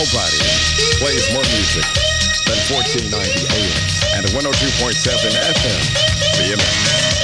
Nobody plays more music than 1490 AM and 102.7 FM. WBMX.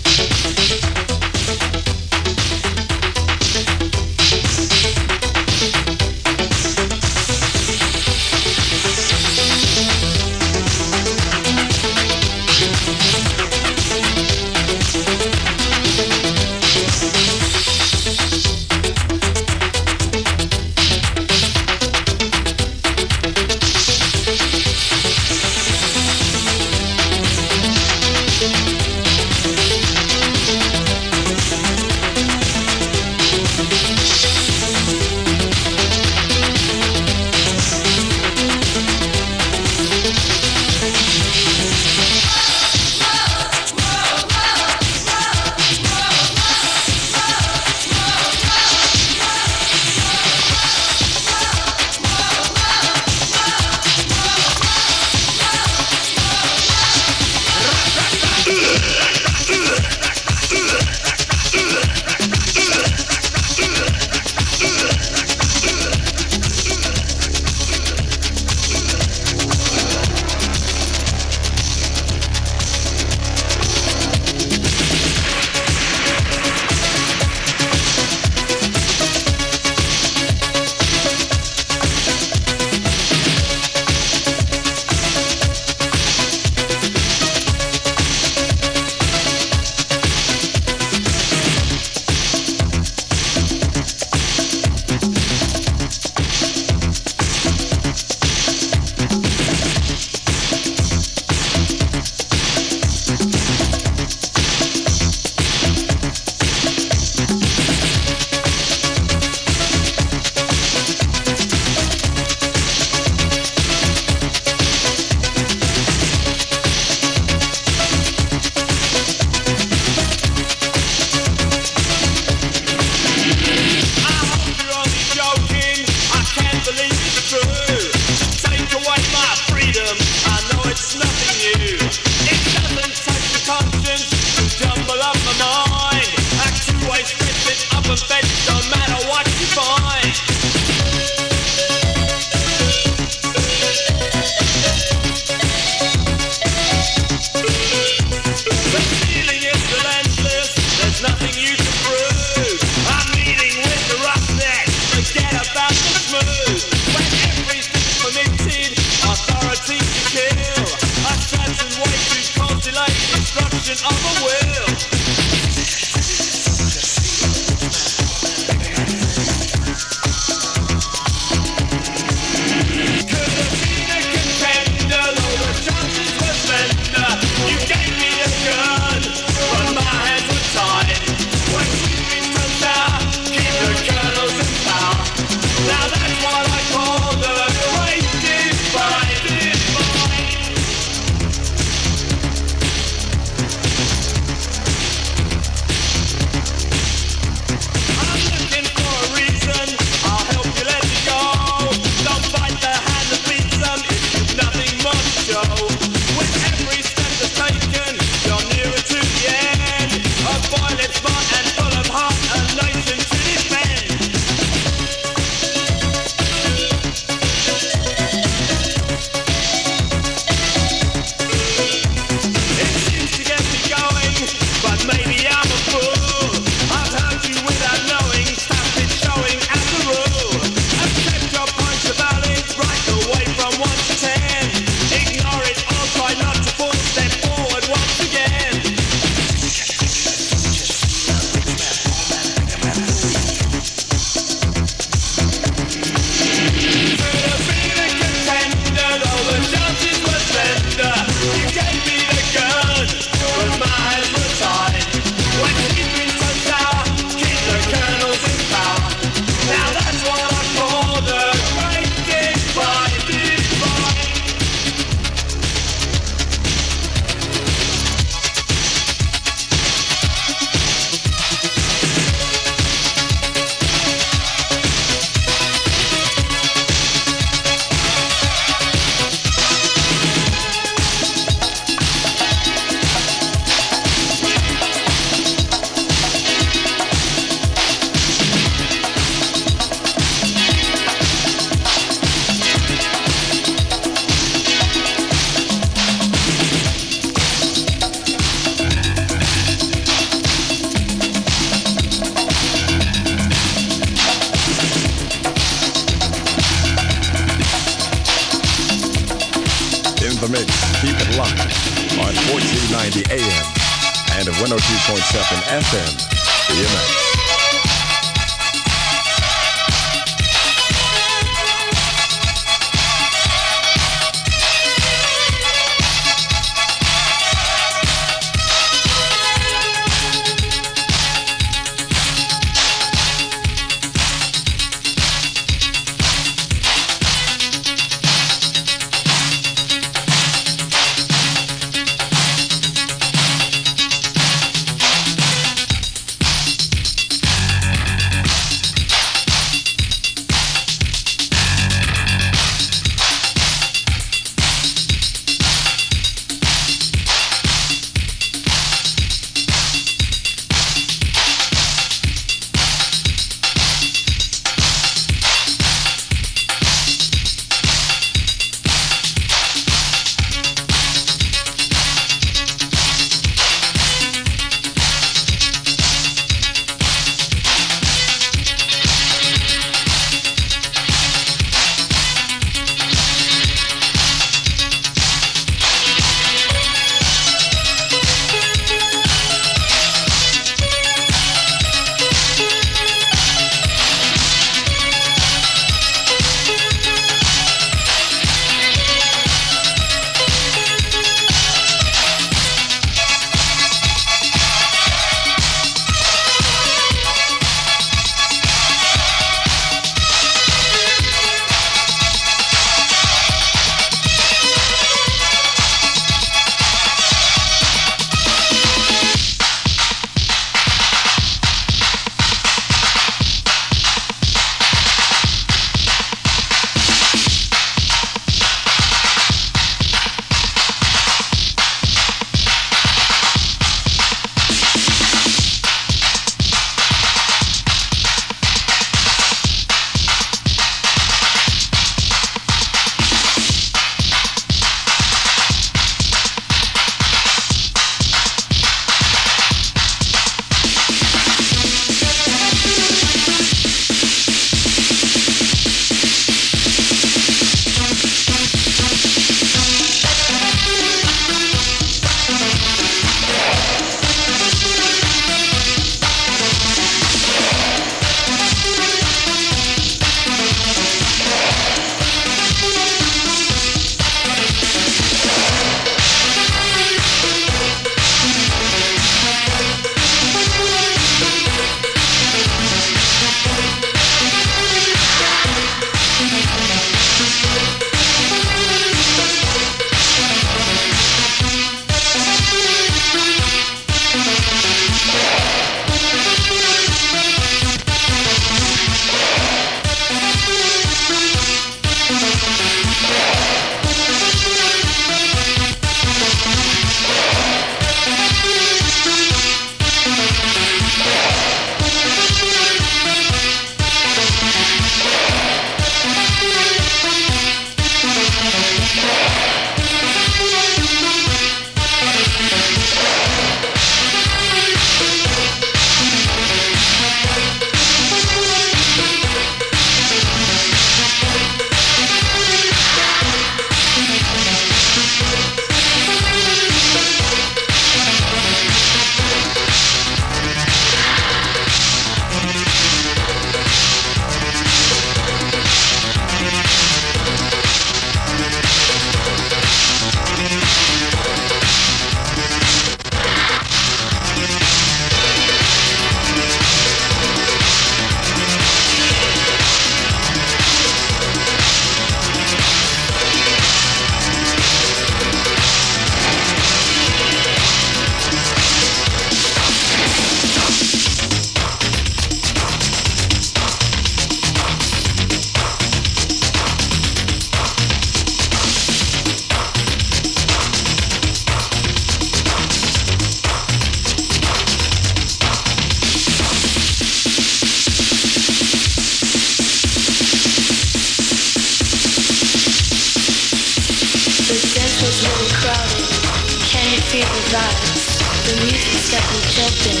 The music's got me jumping.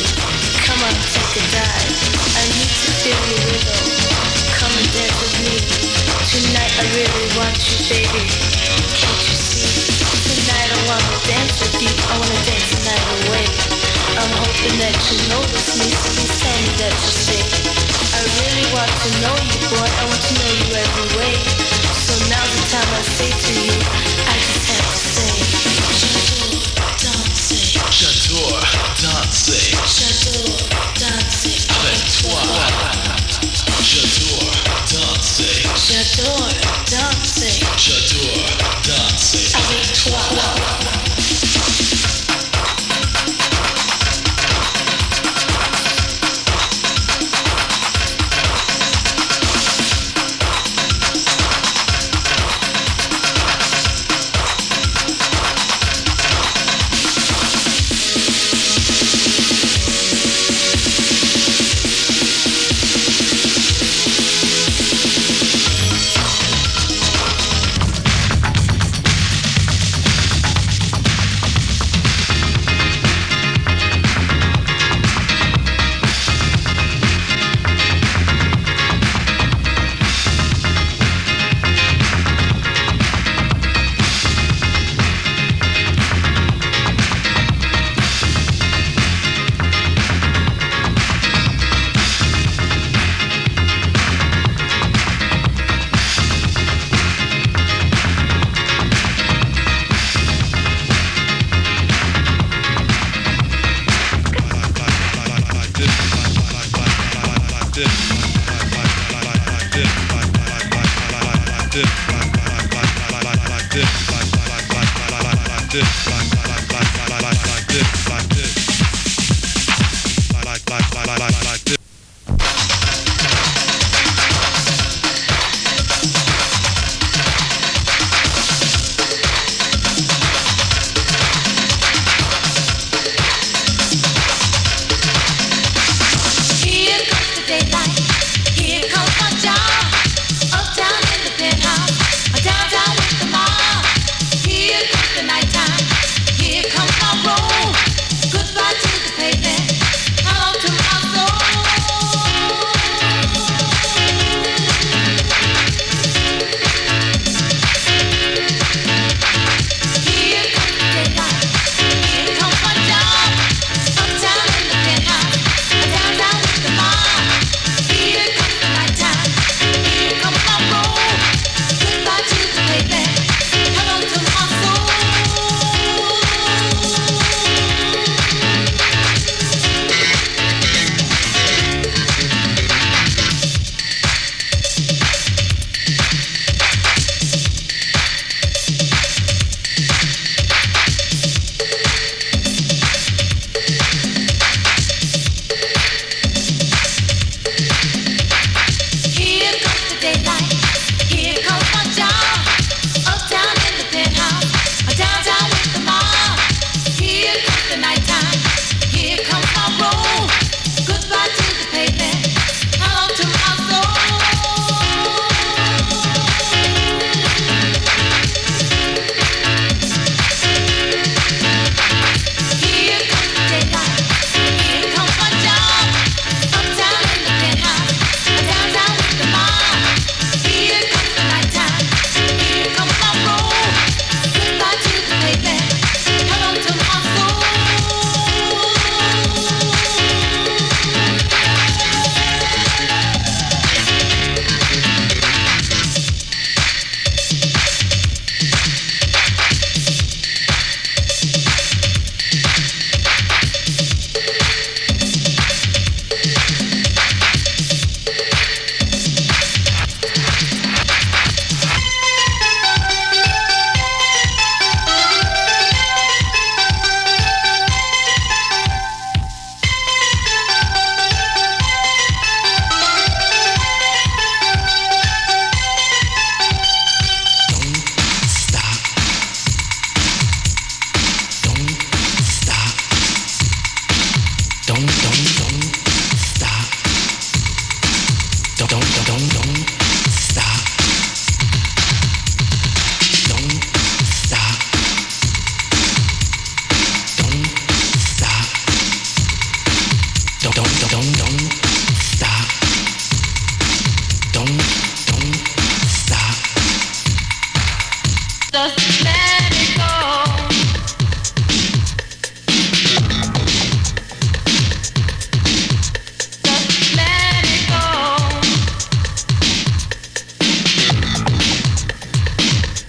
Come on, take a dive. I need to feel your rhythm. Come and dance with me. Tonight I really want you, baby. Can't you see? Tonight I wanna dance with you. I wanna dance the night away. I'm hoping that you notice me. So please tell me that you say. I really want to know you, boy. I want to know you every way. So now's the time I say to you, I just have to. J'adore dancing, J'adore dancing, Avec toi. J'adore dancing, J'adore dancing, J'adore dancing. Avec toi.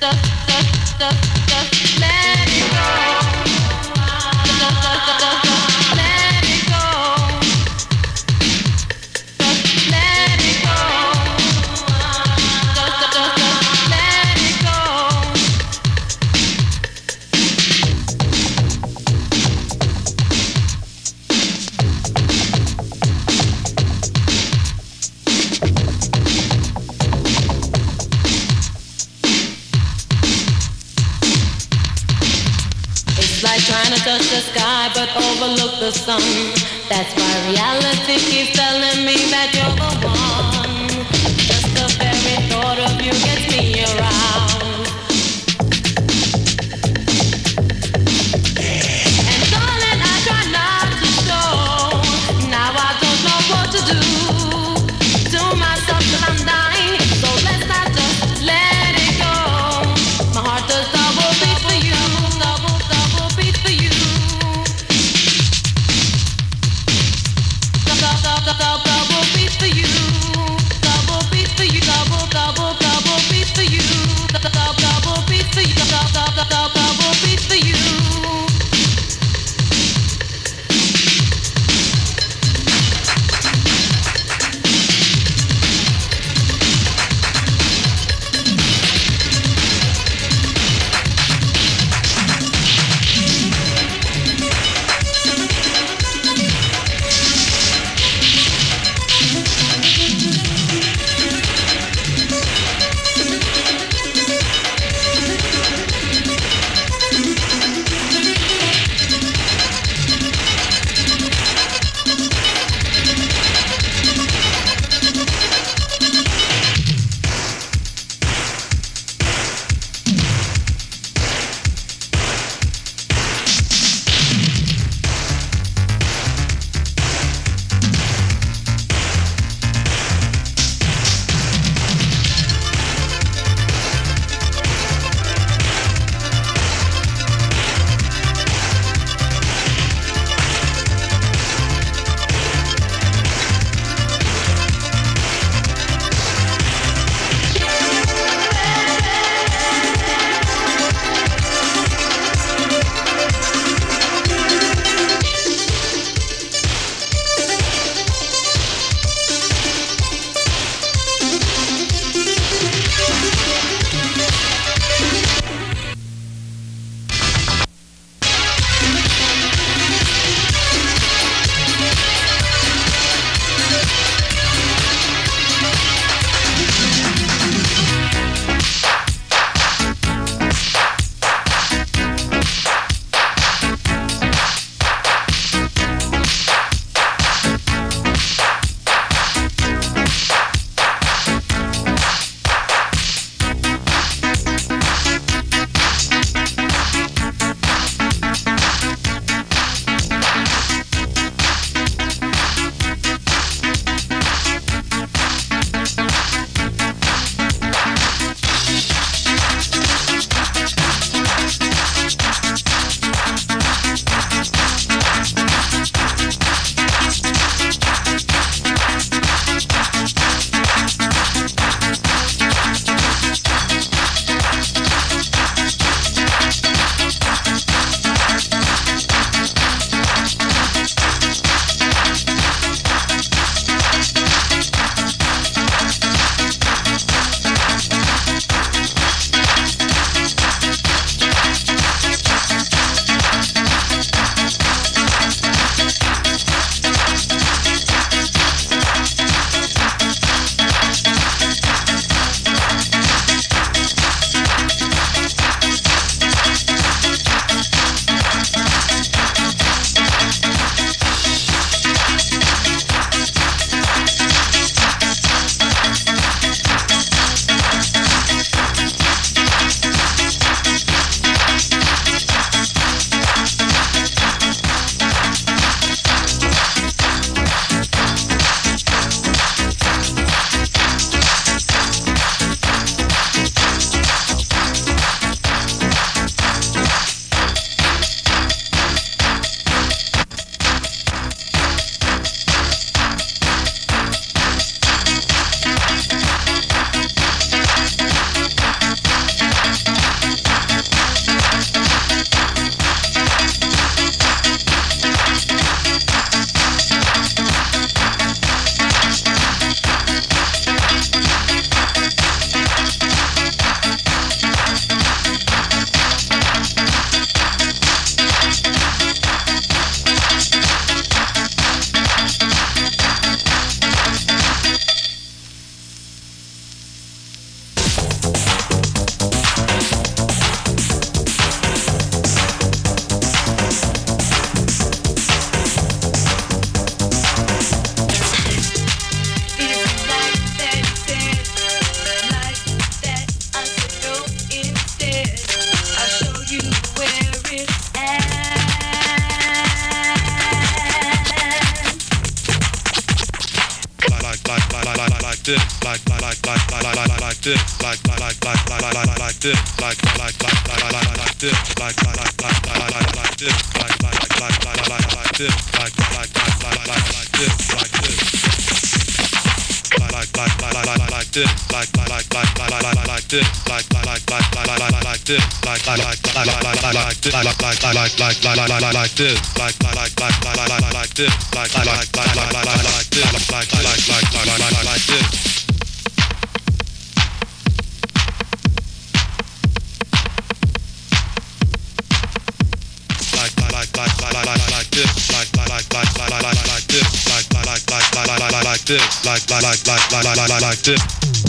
stuff, stuff, stuff, stuff, man. That's why reality keeps telling me that you're the one. This, like like like like like like like this, like like like like like like this, like like like like like like this, like like like like like like this, like like like like like like this, like this. Like like like like like like this, like like like like like like like this, like like like like like like like this, like like like like like like like this, like like like like like like like like this, like like like like like like like like this, like like like like like like like like this, like like like like like like like like this. like like like like like like this.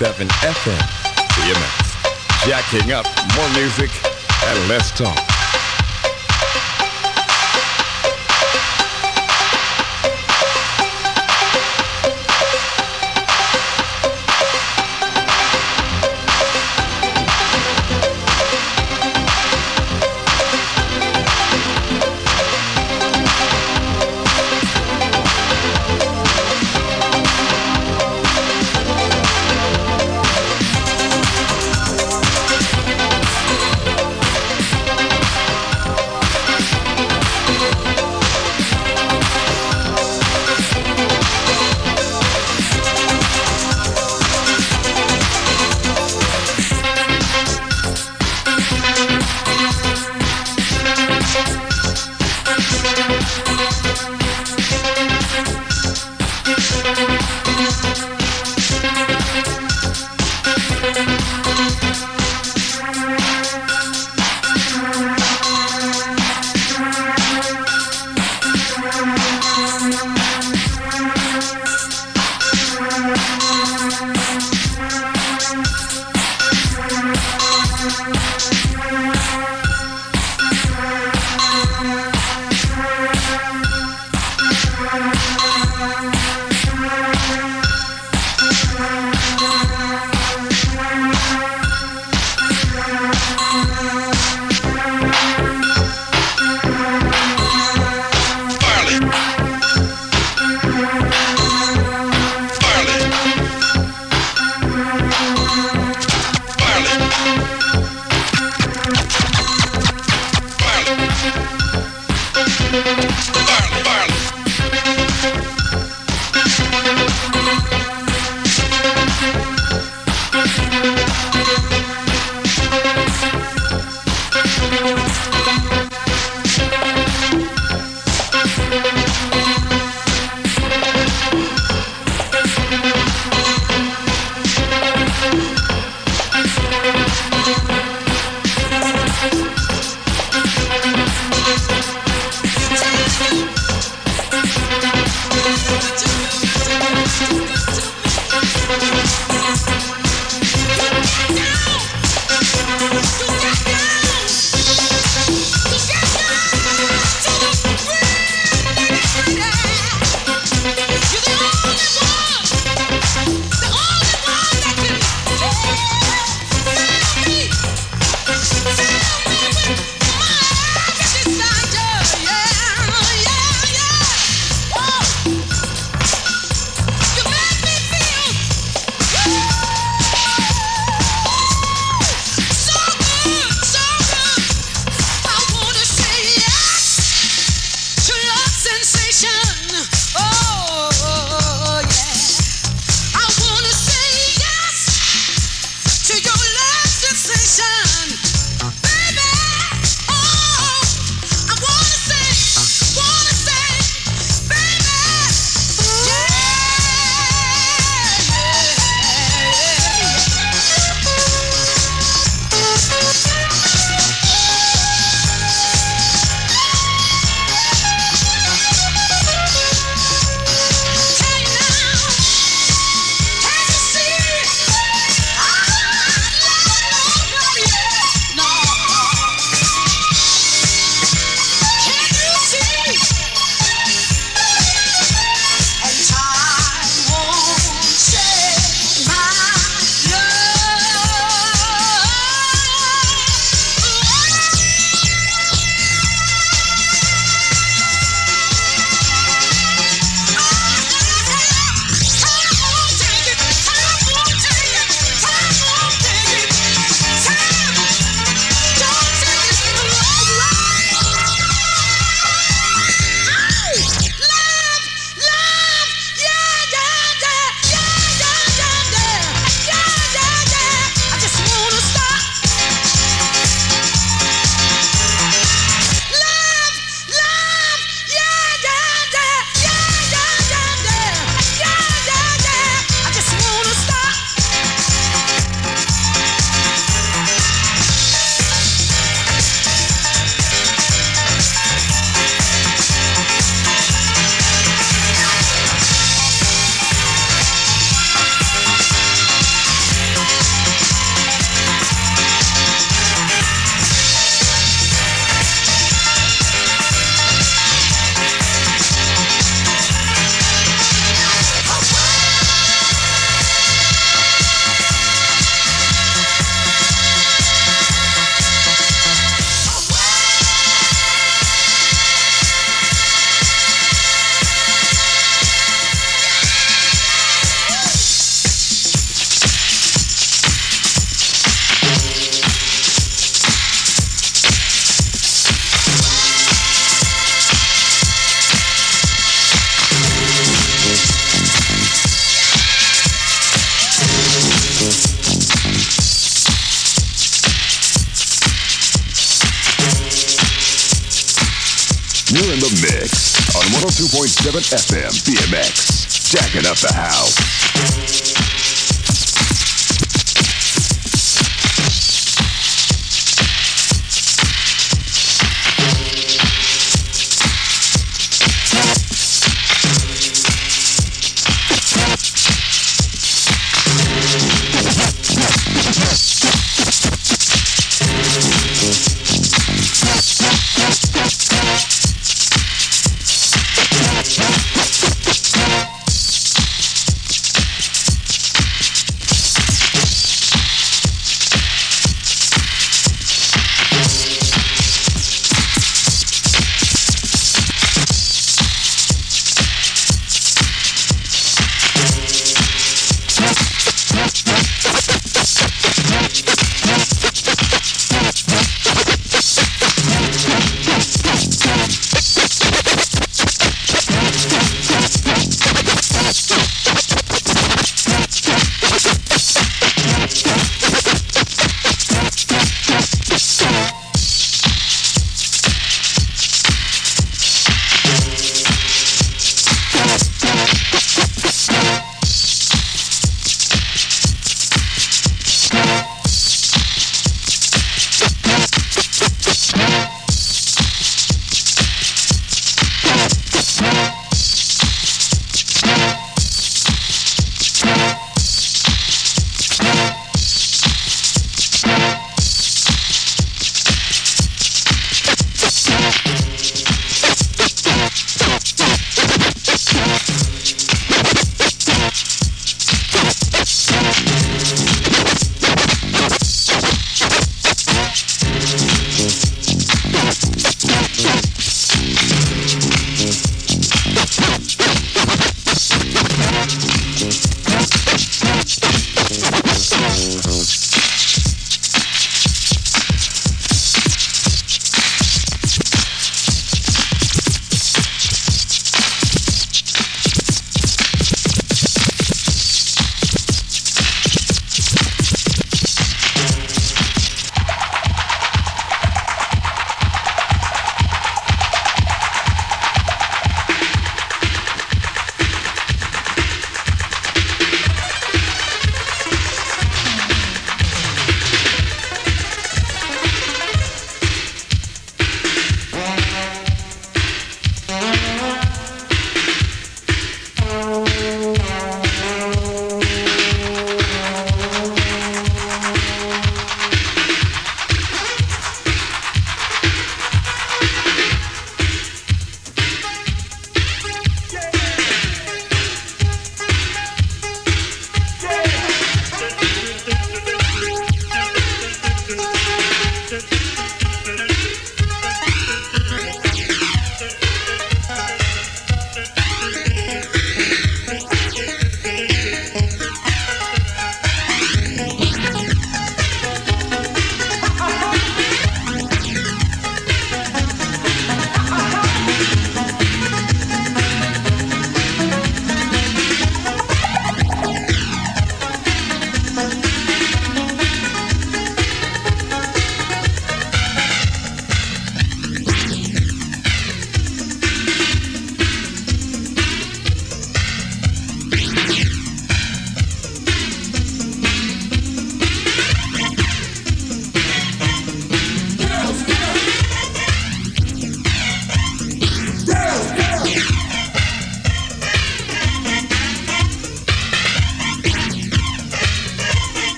102.7 FM. BMX. Jacking up more music and less talk.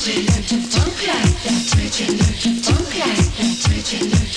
Twitch, alert, funk like that. Twitch, alert, funk like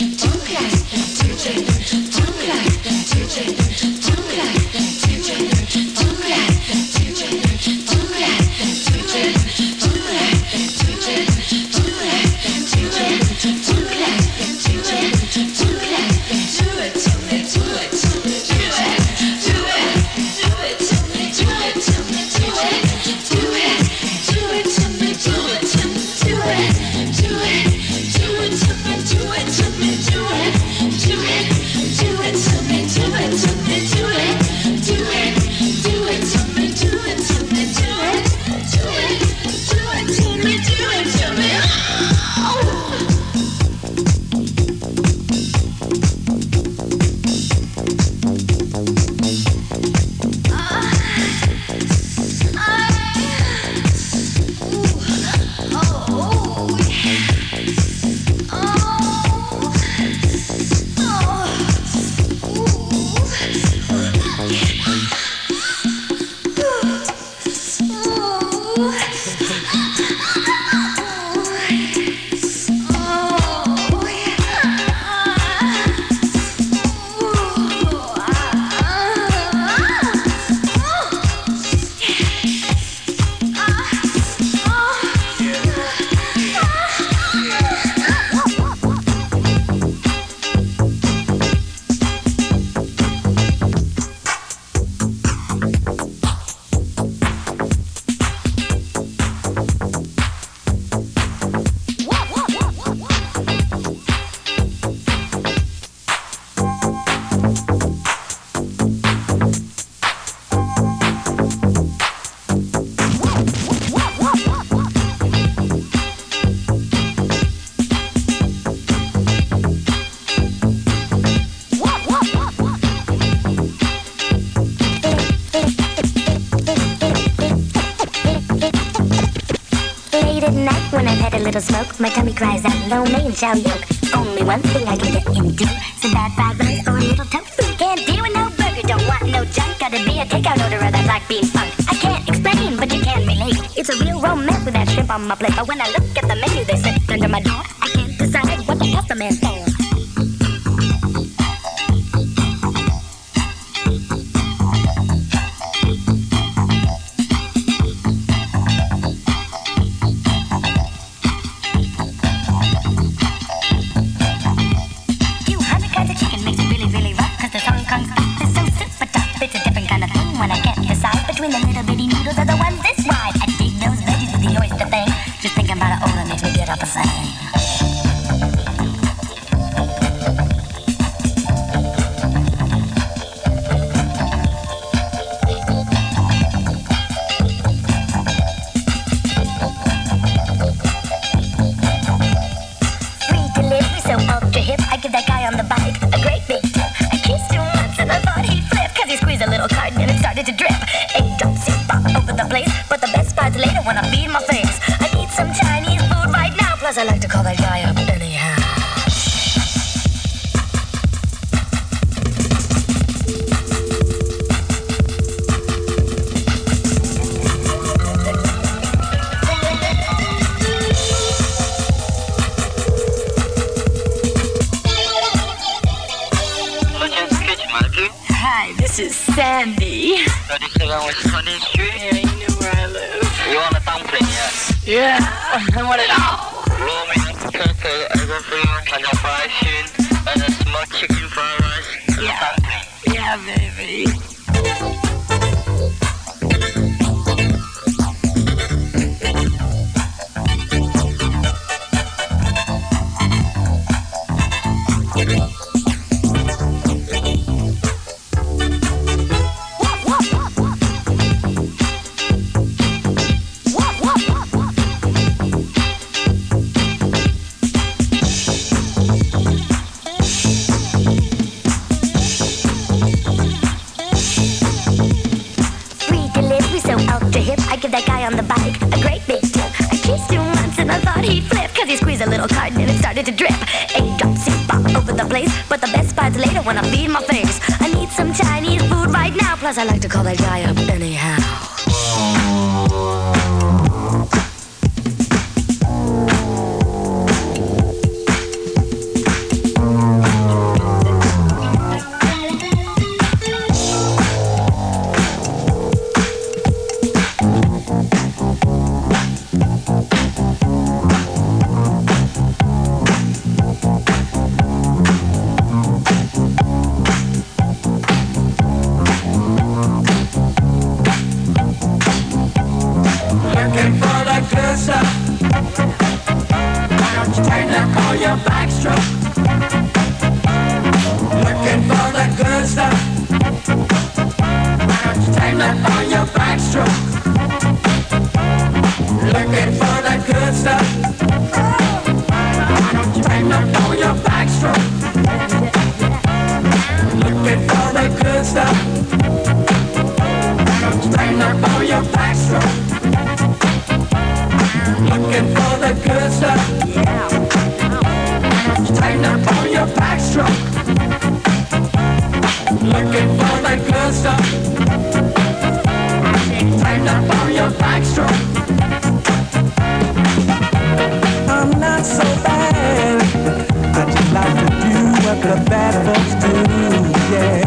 chow yolk. Only one thing I can get into. Some bad fried or a little tofu. Can't deal with no burger, don't want no junk. Gotta be a takeout order of that black bean. I can't explain, but you can relate. It's a real romance with that shrimp on my plate. But when I look on your. Looking for that good stuff. Up on your? Looking for the good stuff. Up on your? Looking for the good stuff. Up on your? Looking for the good stuff. the bad folks do, yeah.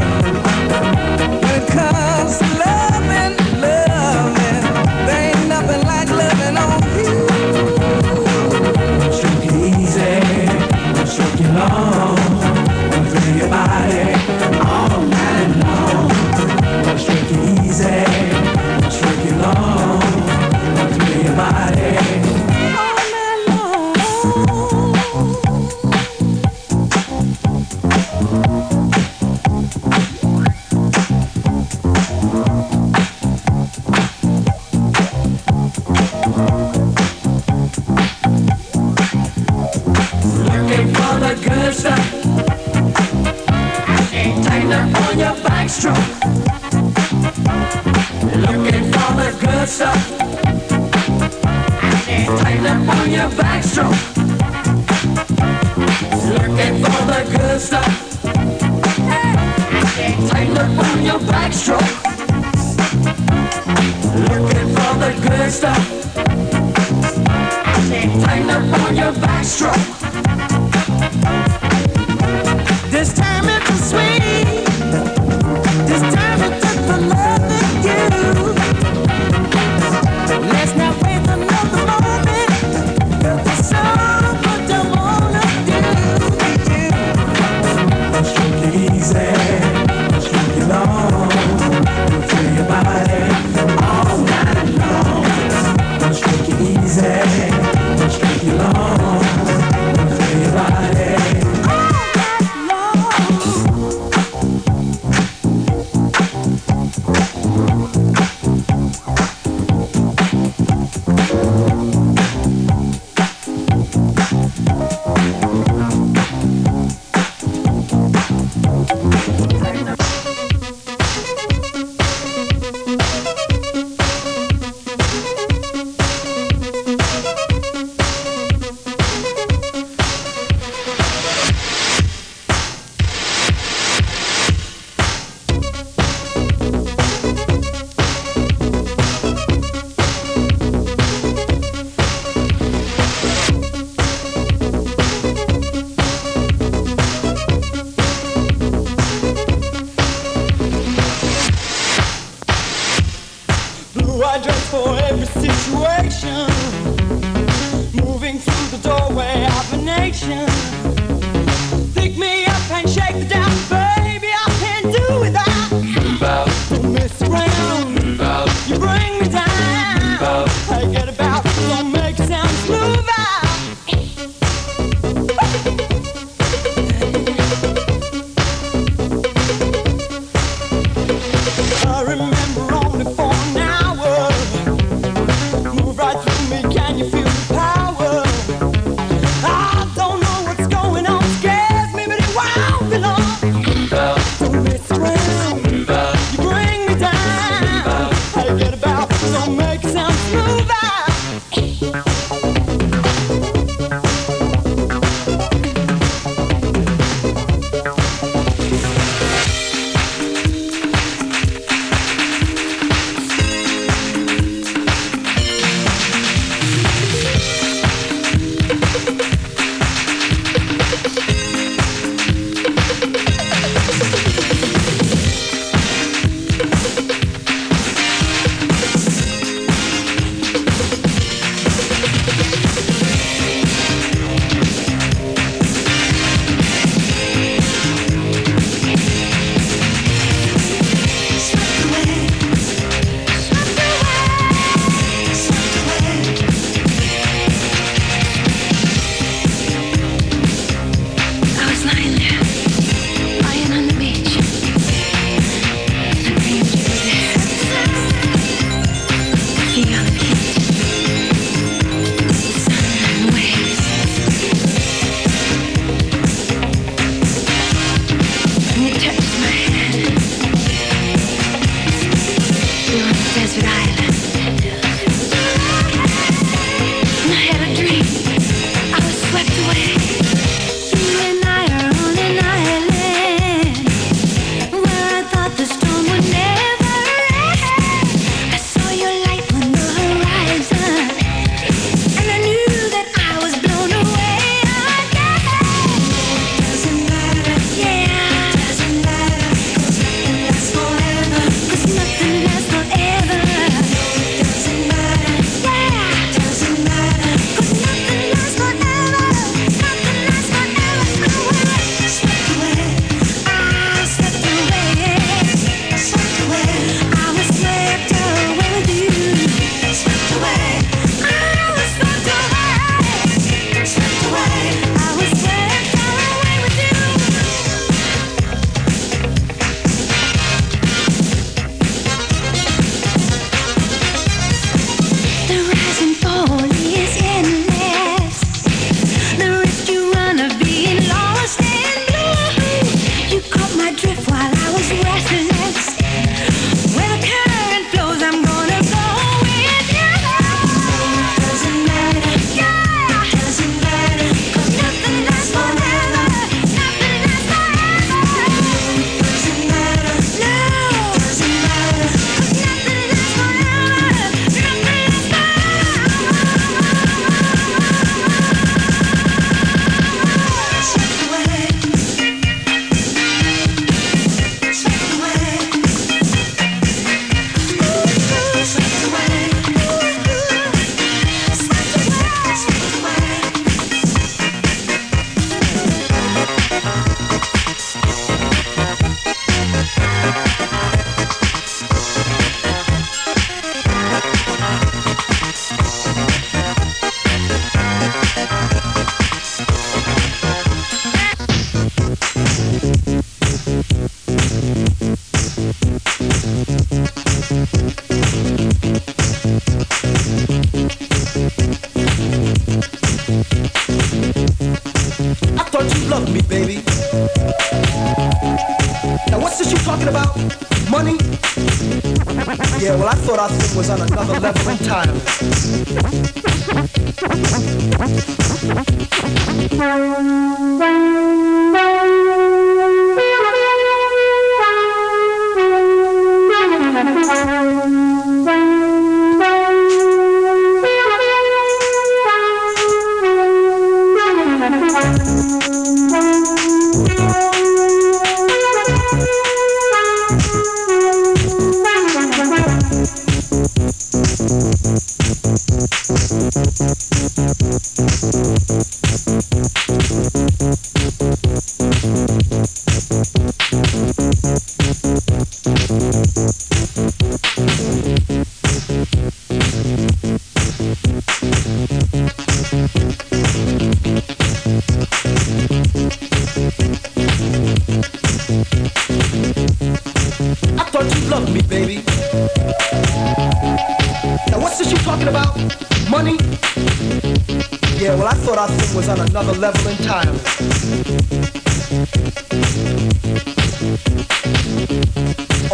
was on another level entirely.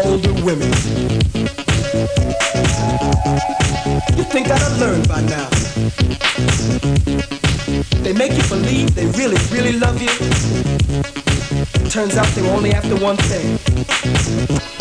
Older women. You think that I learned by now? They make you believe they really, really love you. Turns out they were only after one thing.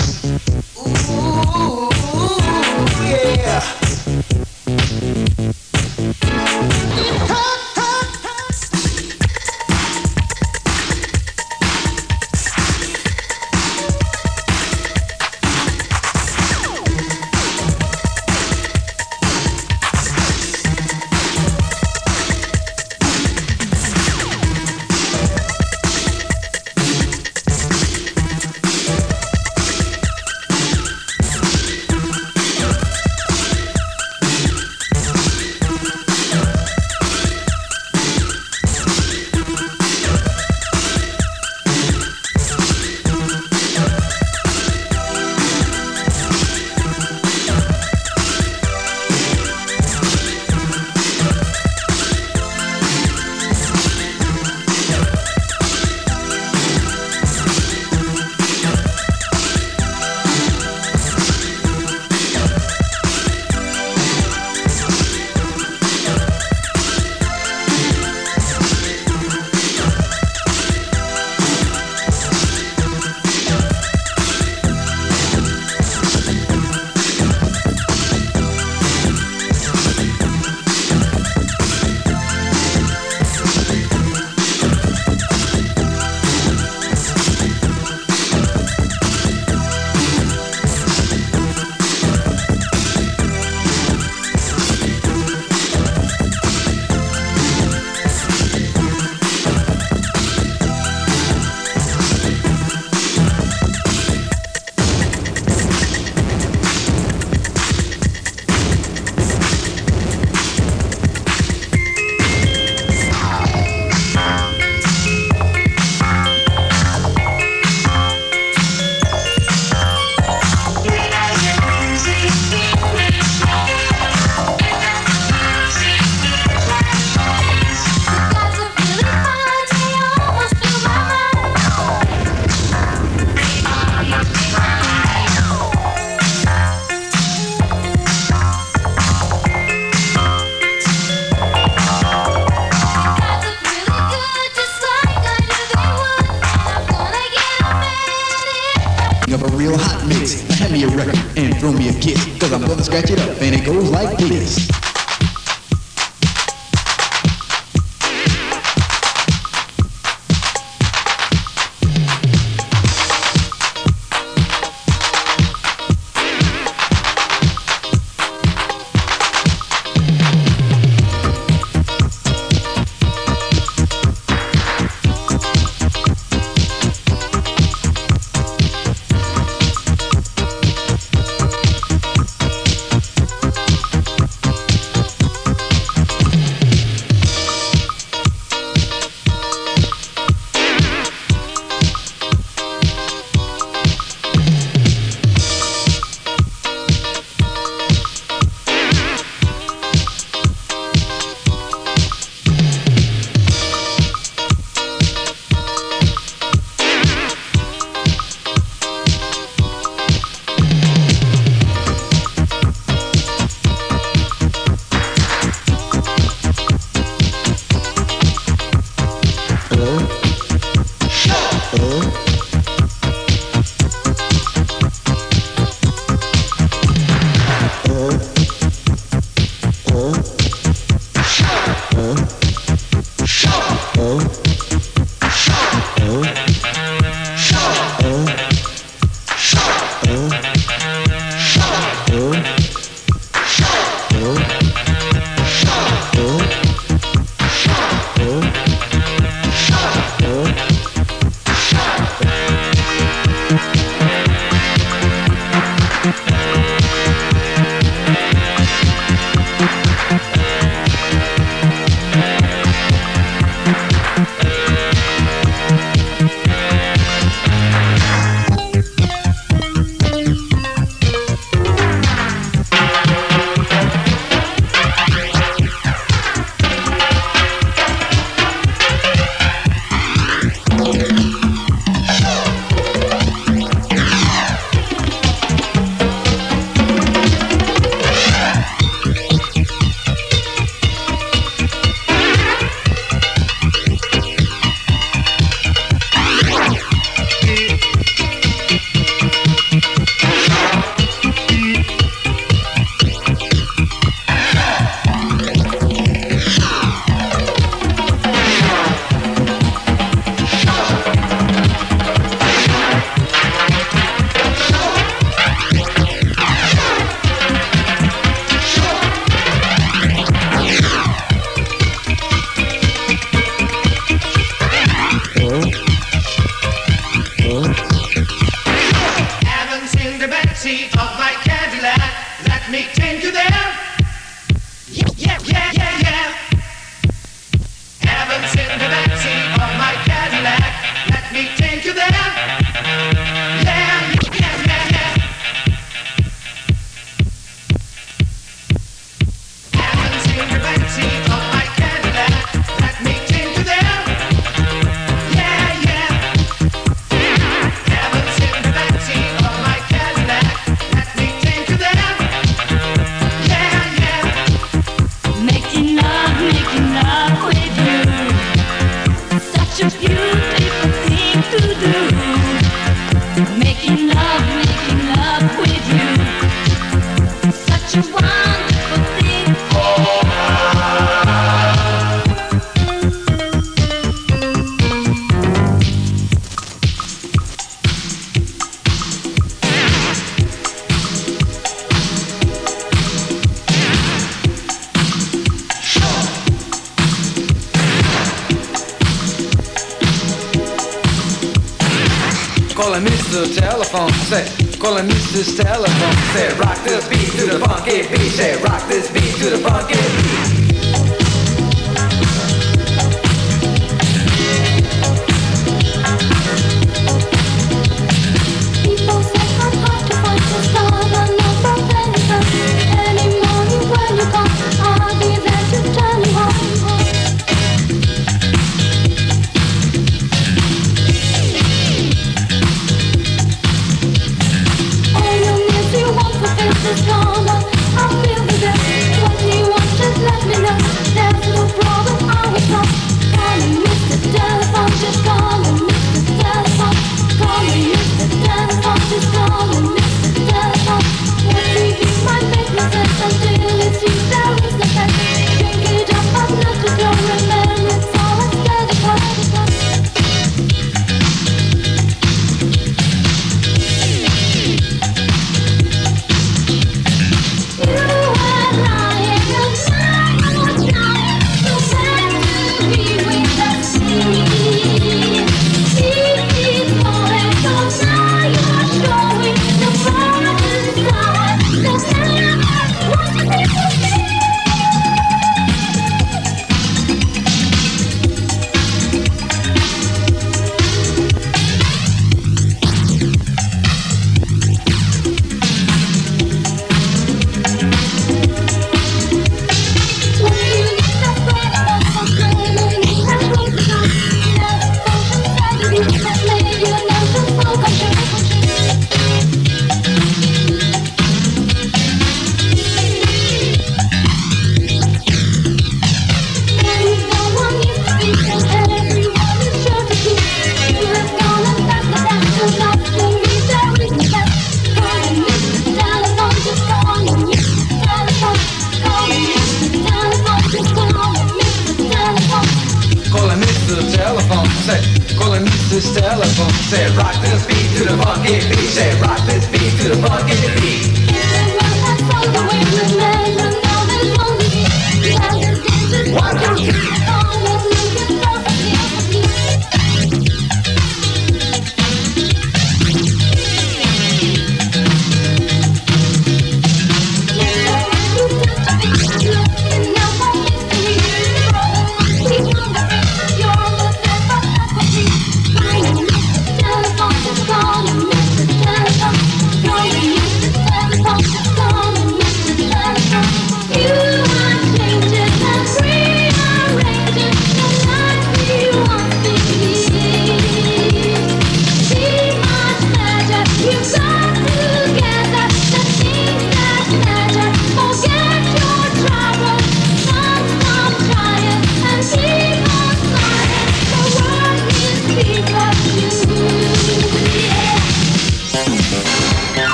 Cause I'm gonna scratch it up and it goes like this.